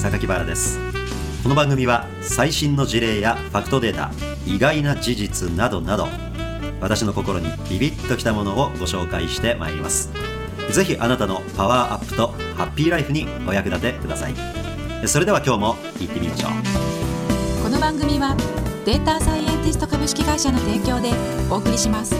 榊原です。この番組は最新の事例やファクトデータ意外な事実などなど私の心にビビッときたものをご紹介してまいります。ぜひあなたのパワーアップとハッピーライフにお役立てください。それでは今日も行ってみましょう。この番組はデータサイエンティスト株式会社の提供でお送りします。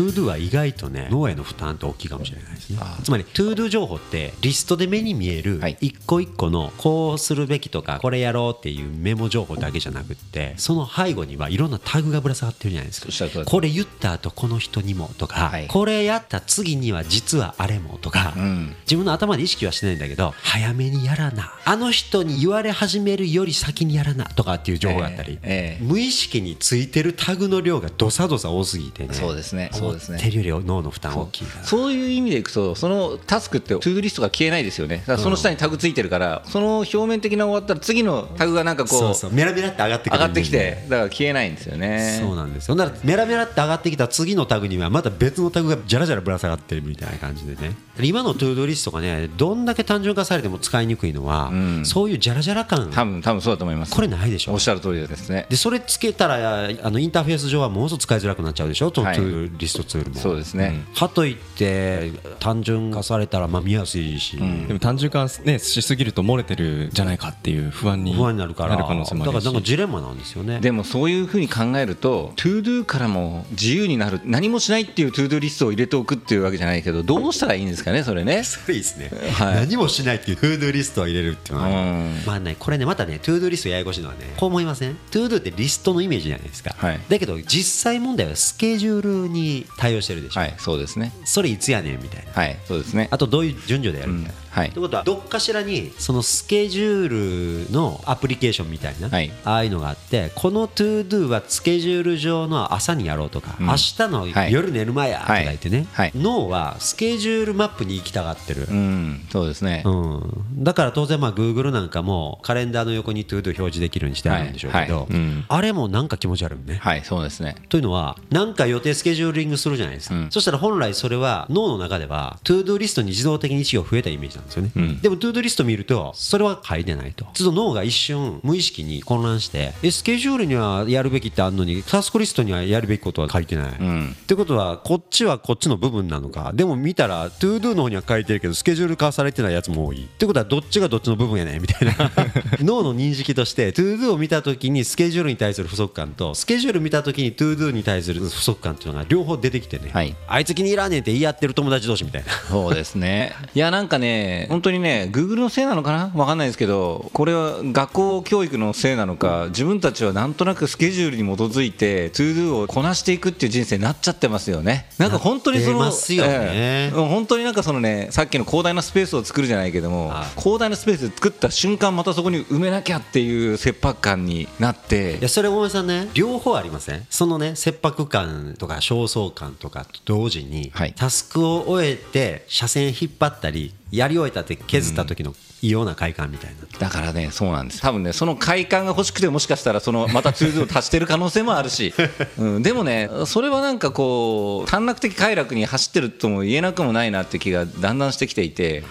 ToDo は意外とね脳への負担って大きいかもしれないですね。つまり ToDo 情報ってリストで目に見えるはい。一個一個のこうするべきとかこれやろうっていうメモ情報だけじゃなくってその背後にはいろんなタグがぶら下がってるじゃないですか。これ言った後この人にもとか、はい。これやった次には実はあれもとか、うん。自分の頭で意識はしてないんだけど早めにやらなあの人に言われ始めるより先にやらなとかっていう情報があったり、え無意識についてるタグの量がどさどさ多すぎてね。そうですね。そうですね。思ってるより脳の負担大きいそう。いう意味でいくとそのタスクって ToDo リストが消えないですよね。だからその下にタグついてるから、その表面的な終わったら次のタグがなんかこうそうそう。メラメラって上がってくる上がってきてだから消えないんですよね。そうなんですよ。だからメラメラって上がってきた次のタグにはまた別のタグがじゃらじゃらぶら下がってるみたいな感じでね。今の ToDo リストがねどんだけ単純化されても使いにくいのは、うん。そういうじゃらじゃら感。多分多分そうだと思います。これないでしょ。おっしゃる通りですね。でそれつけたらあのインターフェース上はものすごく使いづらくなっちゃうでしょ、 ToDo リストツールも。そうですね、かといって単純化されたらまあ見やすいし、でも単純化、ね、しすぎると漏れてるんじゃないかっていう不安に不安になるから。可能性もあるし。だからなんかジレンマなんですよね。でもそういうふうに考えると、 ToDo からも自由になる、何もしないっていう ToDo リストを入れておくっていうわけじゃないけど、どうしたらいいんですかね、それね。それいいですね、はい。何もしないっていう ToDo リストを入れるっていうのは、うん。まあねこれねまたね ToDo リストややこしいのはねこう思いません？ ToDo ってリストのイメージじゃないですか、はい。だけど実際問題はスケジュールに対応してるでしょ、はい、そうですね。それいつやねんみたいなはい、そうですね。あとどういう順序でやるみたいな、うんはい。ということはどっかしらにそのスケジュールのアプリケーションみたいな、はい。ああいうのがあってこの ToDo はスケジュール上の朝にやろうとか、うん。明日のはい。夜寝る前やとか言ってね、はい。脳はスケジュールマップに行きたがってる、うん、そうですね。うん、だから当然まあ Google なんかもカレンダーの横に ToDo 表示できるようにしてあるんでしょうけど、うん。あれもなんか気持ち悪いね。はい、そうですね。というのは、なんか予定スケジューリングするじゃないですか、うん。そしたら本来それは脳の中では、 ToDo リストに自動的に意識が増えたイメージなんですよね、うんでも ToDo リスト見ると、それは書いてないと、ちょっと脳が一瞬、無意識に混乱して、えスケジュールにはやるべきってあるのに、タスクリストにはやるべきことは書いてない。うん。ってことは、こっちはこっちの部分なのか、でも見たら、 ToDo の方には書いてるけど、スケジュール化されてないやつも多い。ってことは、どっちがどっちの部分やねんみたいな、脳の認識として、 ToDo を見たときにスケジュールに対する不足感と、スケジュール見たときに ToDo に対する不足感っていうのが両方出てきてね、はいあいつ気に入らんねんって言い合ってる友達同士みたいな。そうですね。いや、なんかね、本当にね、Google のせいなのかな？わかんないですけど、これは学校教育のせいなのか、自分たちはなんとなくスケジュールに基づいて、 ToDo をこなしていくっていう人生になっちゃってますよね。なんか本当にその、ね。ええ。本当になんかそのね、さっきの広大なスペースを作るじゃないけどもはい、広大なスペース作った瞬間、またそこに埋めなきゃっていう切迫感になって。いや、それ大江さんね両方ありません？そのね切迫感とか焦燥感とかと同時に、はい。タスクを終えて斜線引っ張ったりやり終えたって削った時の異様な快感みたいな、だからね、そうなんです、多分ね、その快感が欲しくて、もしかしたら、その またツールを足してる可能性もあるし、うん、でもね、それはなんかこう、短絡的快楽に走ってるとも言えなくもないなって気がだんだんしてきていて、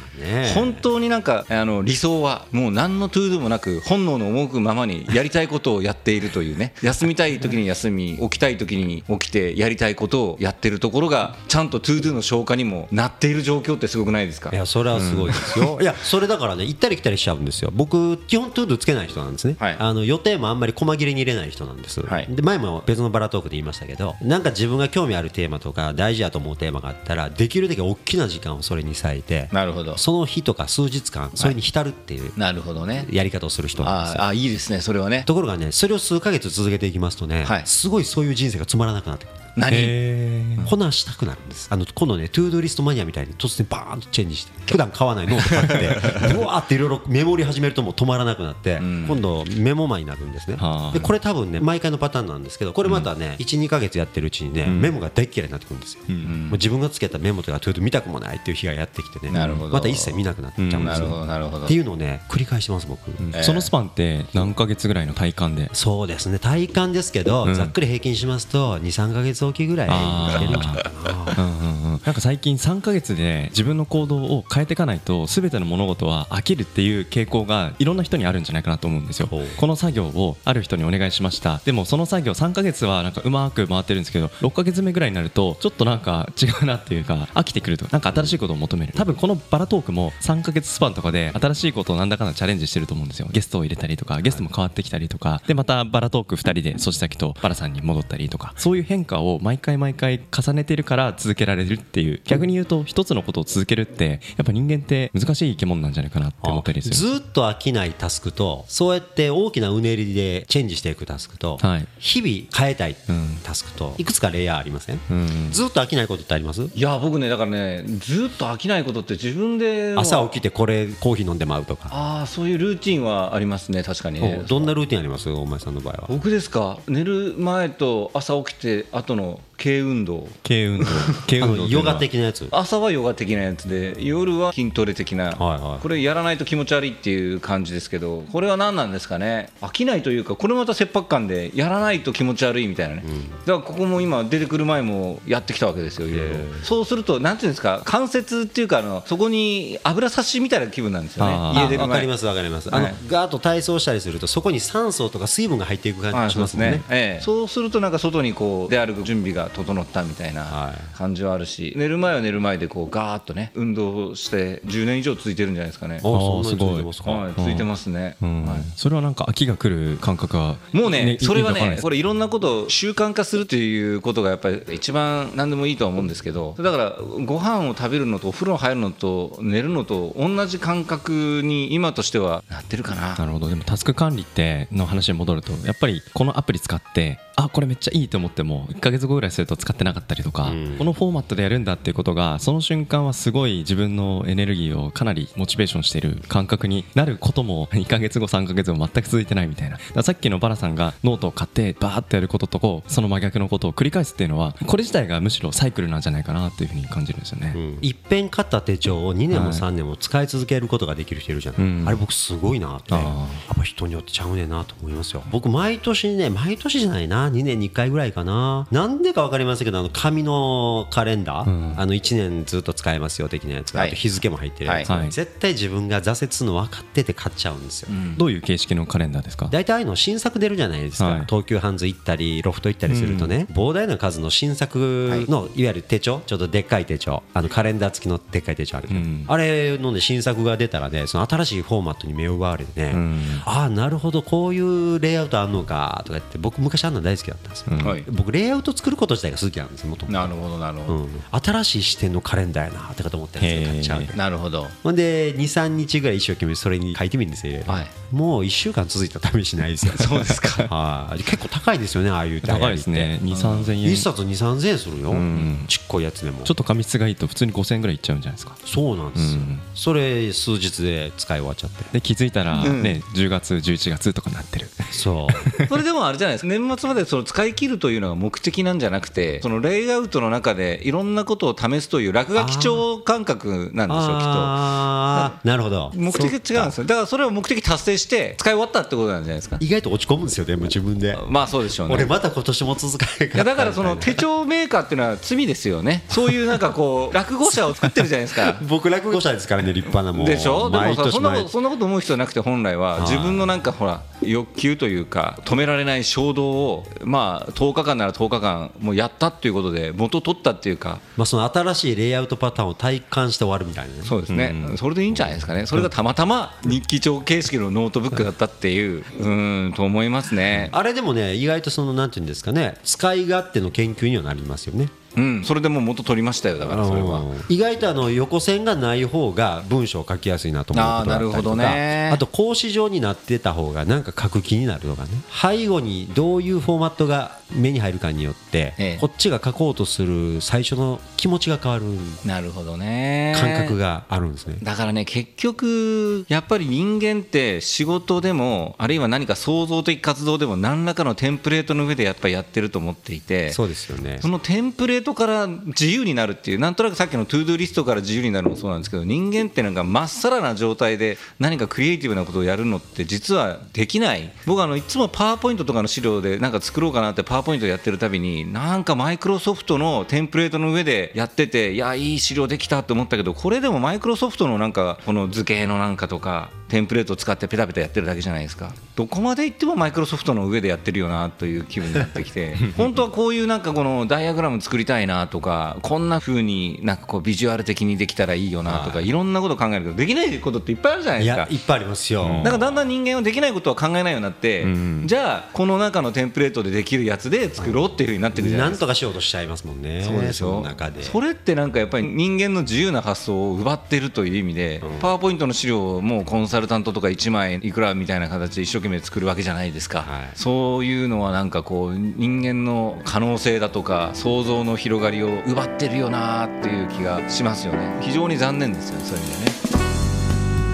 本当になんかあの理想は、もう何の ToDo もなく、本能の赴くままにやりたいことをやっているというね、休みたい時に休み、起きたい時に起きて、やりたいことをやってるところが、ちゃんと ToDo の消化にもなっている状況ってすごくないですか？い。やそれはすごいですよ、いやそれだからね行ったり来たりしちゃうんですよ。僕基本 ToDo つけない人なんですね、はい。あの予定もあんまり細切れに入れない人なんです、はい。で前も別のバラトークで言いましたけどなんか自分が興味あるテーマとか大事やと思うテーマがあったらできるだけ大きな時間をそれに割いてなるほど、その日とか数日間それに浸るっていうなるほどね。やり方をする人なんですよ。ああ、いいですね、それはね。ところがねそれを数ヶ月続けていきますとね、はい。すごいそういう人生がつまらなくなってくる何？へー。こなしたくなるんです。あの今度ね ToDo リストマニアみたいに突然バーンとチェンジして普段買わないノート買って うわーっていろいろメモり始めるともう止まらなくなって、ん。今度メモ魔になるんですね。はあ。でこれ多分ね毎回のパターンなんですけどこれまたね、12か月やってるうちにね、メモが大っ嫌いになってくるんですよ、もう自分がつけたメモとか ToDo 見たくもないっていう日がやってきてねなるほど。また一切見なくなっちゃうんですよ、なるほど、なるほど。って。いうのをね繰り返してます僕、そのスパンって何ヶ月ぐらいの体感で？そうですね体感ですけど、うん。ざっくり平均しますと23か月おきぐらいしてるんちゃうかなうんうんうんなんか最近3ヶ月で自分の行動を変えていかないと全ての物事は飽きるっていう傾向がいろんな人にあるんじゃないかなと思うんですよ。この作業をある人にお願いしました。でもその作業3ヶ月はなんかうまく回ってるんですけど6ヶ月目ぐらいになるとちょっとなんか違うなっていうか飽きてくると。かなんか新しいことを求める。多分このバラトークも3ヶ月スパンとかで新しいことをなんだかんだチャレンジしてると思うんですよ。ゲストを入れたりとかゲストも変わってきたりとか。でまたバラトーク2人でそし先とバラさんに戻ったりとか。そういう変化を毎回毎回重ねてるから続けられるっていう逆に言うと一つのことを続けるってやっぱ人間って難しい生き物なんじゃないかなって思ったりする。ずっと飽きないタスクとそうやって大きなうねりでチェンジしていくタスクと、はい。日々変えたいうん。タスクといくつかレイヤーありません、うん。ずっと飽きないことってあります？いや僕ねだからねずっと飽きないことって自分では朝起きてこれコーヒー飲んでまうとか、ああそういうルーティンはありますね確かにどんなルーティンあります？お前さんの場合は。僕ですか？寝る前と朝起きて後の軽運動。軽運動。軽あ運動のヨガ的なやつ？朝はヨガ的なやつで夜は筋トレ的な、はいはい。これやらないと気持ち悪いっていう感じですけどこれは何なんですかね？飽きないというかこれまた切迫感でやらないと気持ち悪いみたいなね、だからここも今出てくる前もやってきたわけですよいろいろ。そうするとなんていうんですか関節っていうかあのそこに油差しみたいな気分なんですよね。家出る前。わかりますわかります、はい。あのガーッと体操したりするとそこに酸素とか水分が入っていく感じはいそうですすしまもんねね、ええ、そうするとなんか外にこう出歩く準備が整ったみたいな感じはあるし、寝る前は寝る前でこうガーッとね運動して10年以上続いてるんじゃないですかね。おそんなにあすごい続いてますかはい、続いてますね。うんはいそれはなんか飽きが来る感覚はもうね、それはね、これいろんなことを習慣化するということがやっぱり一番何でもいいとは思うんですけど、だからご飯を食べるのとお風呂入るのと寝るのと同じ感覚に今としてはなってるかな。なるほどでもタスク管理っての話に戻るとやっぱりこのアプリ使ってあこれめっちゃいいと思っても1ヶ月後ぐらいすると使ってなかったりとか、このフォーマットでやるんだっていうことがその瞬間はすごい自分のエネルギーをかなりモチベーションしている感覚になることも 2ヶ月後3ヶ月後全く続いてないみたいな。さっきのバラさんがノートを買ってバーってやることとこうその真逆のことを繰り返すっていうのはこれ自体がむしろサイクルなんじゃないかなっていうふうに感じるんですよね、うん。いっぺん買った手帳を2年も3年も使い続けることができる人いるじゃない、うん。あれ僕すごいなって。あやっぱ人によってちゃうねんなと思いますよ。僕毎年ね毎年じゃないな。2年に1回ぐらいかな。なんでか分かりませんけどあの紙のカレンダー、あの1年ずっと使えますよ的なやつが、はい。あと日付も入ってるやつ、はい。はい。絶対自分が挫折するの分かってて買っちゃうんですよ、どういう形式のカレンダーですか？大体ああいうの新作出るじゃないですか、はい。東急ハンズ行ったりロフト行ったりするとね、膨大な数の新作のい。わゆる手帳ちょっとでっかい手帳あのカレンダー付きのでっかい手帳あるけど、うん。あれの、ね、新作が出たらねその新しいフォーマットに目を奪われてね、ん。ああなるほどこういうレイアウトあんのかとか言って僕昔あんな大好きだったんですよ、はい。僕レイアウト作ること自体が好きなんですよもともなるほどなるほど、と新しい視点のカレンダーやなってかと思ったやつを買っちゃうなるほど。ほんで23日ぐらい一生懸命それに書いてみるんですよ、はい。もう1週間続いた試しないですよ。そうですか。はい。結構高いですよねああいう高いですね。2 3 0 0 0円。1冊2 3 0 0円するよ、ん。ちっこいやつでも。ちょっと紙質がいいと普通に5000円ぐらいいっちゃうんじゃないですか。そうなんですよ、うん。それ数日で使い終わっちゃって。で気づいたらうん。ね、10月11月とかなってる。そう。それでもあれじゃないですか。年末までその使い切るというのが目的なんじゃなくて。そのレイアウトの中でいろんなことを試すという落書き帳感覚なんですよきっああなるほど。と目的が違うんですよ。だからそれを目的達成して使い終わったってことなんじゃないですか。意外と落ち込むんですよでも自分で。まあそうでしょうね。俺また今年も続かないいやだからその手帳メーカーっていうのは罪ですよね。そういうなんかこう落伍者を作ってるじゃないですか。僕落伍者ですからね立派なもう。でしょ？でもさそんなこ毎とそんなこと思う必要なくて本来は自分のなんかほら欲求というか止められない衝動をまあ10日間なら10日間もうやったっていうことで元取ったっていうか。まあ、その新しいレイアウトパターンを体感して終わるみたいなね。そうですね、それでいいんじゃないですかね、それがたまたま日記帳形式のノートブックだったっていう、うーんと思いますね、あれでもね意外とそのなんていうんですかね。使い勝手の研究にはなりますよねうん、それでもう元取りましたよ、だからそれは。意外とあの横線がない方が文章を書きやすいなと思うことだったりとか。あーなるほどね。あと格子状になってた方がなんか書く気になるとかね。背後にどういうフォーマットが目に入るかによって、ええ。こっちが書こうとする最初の気持ちが変わる。なるほどね。感覚があるんですね。だからね結局やっぱり人間って仕事でもあるいは何か創造的活動でも何らかのテンプレートの上でやっぱりやってると思っていてそうですよね。そのテンプレーレートから自由になるっていうなんとなくさっきの ToDo リストから自由になるもそうなんですけど人間ってなんかまっさらな状態で何かクリエイティブなことをやるのって実はできない。僕あのいつもパワーポイントとかの資料でなんか作ろうかなってパワーポイントやってるたびになんかマイクロソフトのテンプレートの上でやってていやいい資料できたって思ったけどこれでもマイクロソフトのなんかこの図形のなんかとかテンプレートを使ってペタペタやってるだけじゃないですか。どこまで行ってもマイクロソフトの上でやってるよなという気分になってきて。本当はこういうなんかこのダイアグラム作りたいなとかこんな風になんかこうビジュアル的にできたらいいよなとかい。ろんなこと考えるけどできないことっていっぱいあるじゃないいですか。やいっぱいありますよ、だからだんだん人間はできないことは考えないようになって、じゃあこの中のテンプレートでできるやつで作ろうっていうふうになっていくじゃないですか。なんとかしようとしちゃいますもんね。そうでしょの中で。それってなんかやっぱり人間の自由な発想を奪ってるという意味で、パワーポイントの資料をもうコンサルタントとか1枚いくらみたいな形で一生懸命作るわけじゃないですか、はい。そういうのはなんかこう人間の可能性だとか想像の広がりを奪ってるよなっていう気がしますよね。非常に残念ですよねそういう意味でね。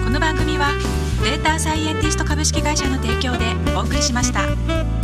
この番組はデータサイエンティスト株式会社の提供でお送りしました。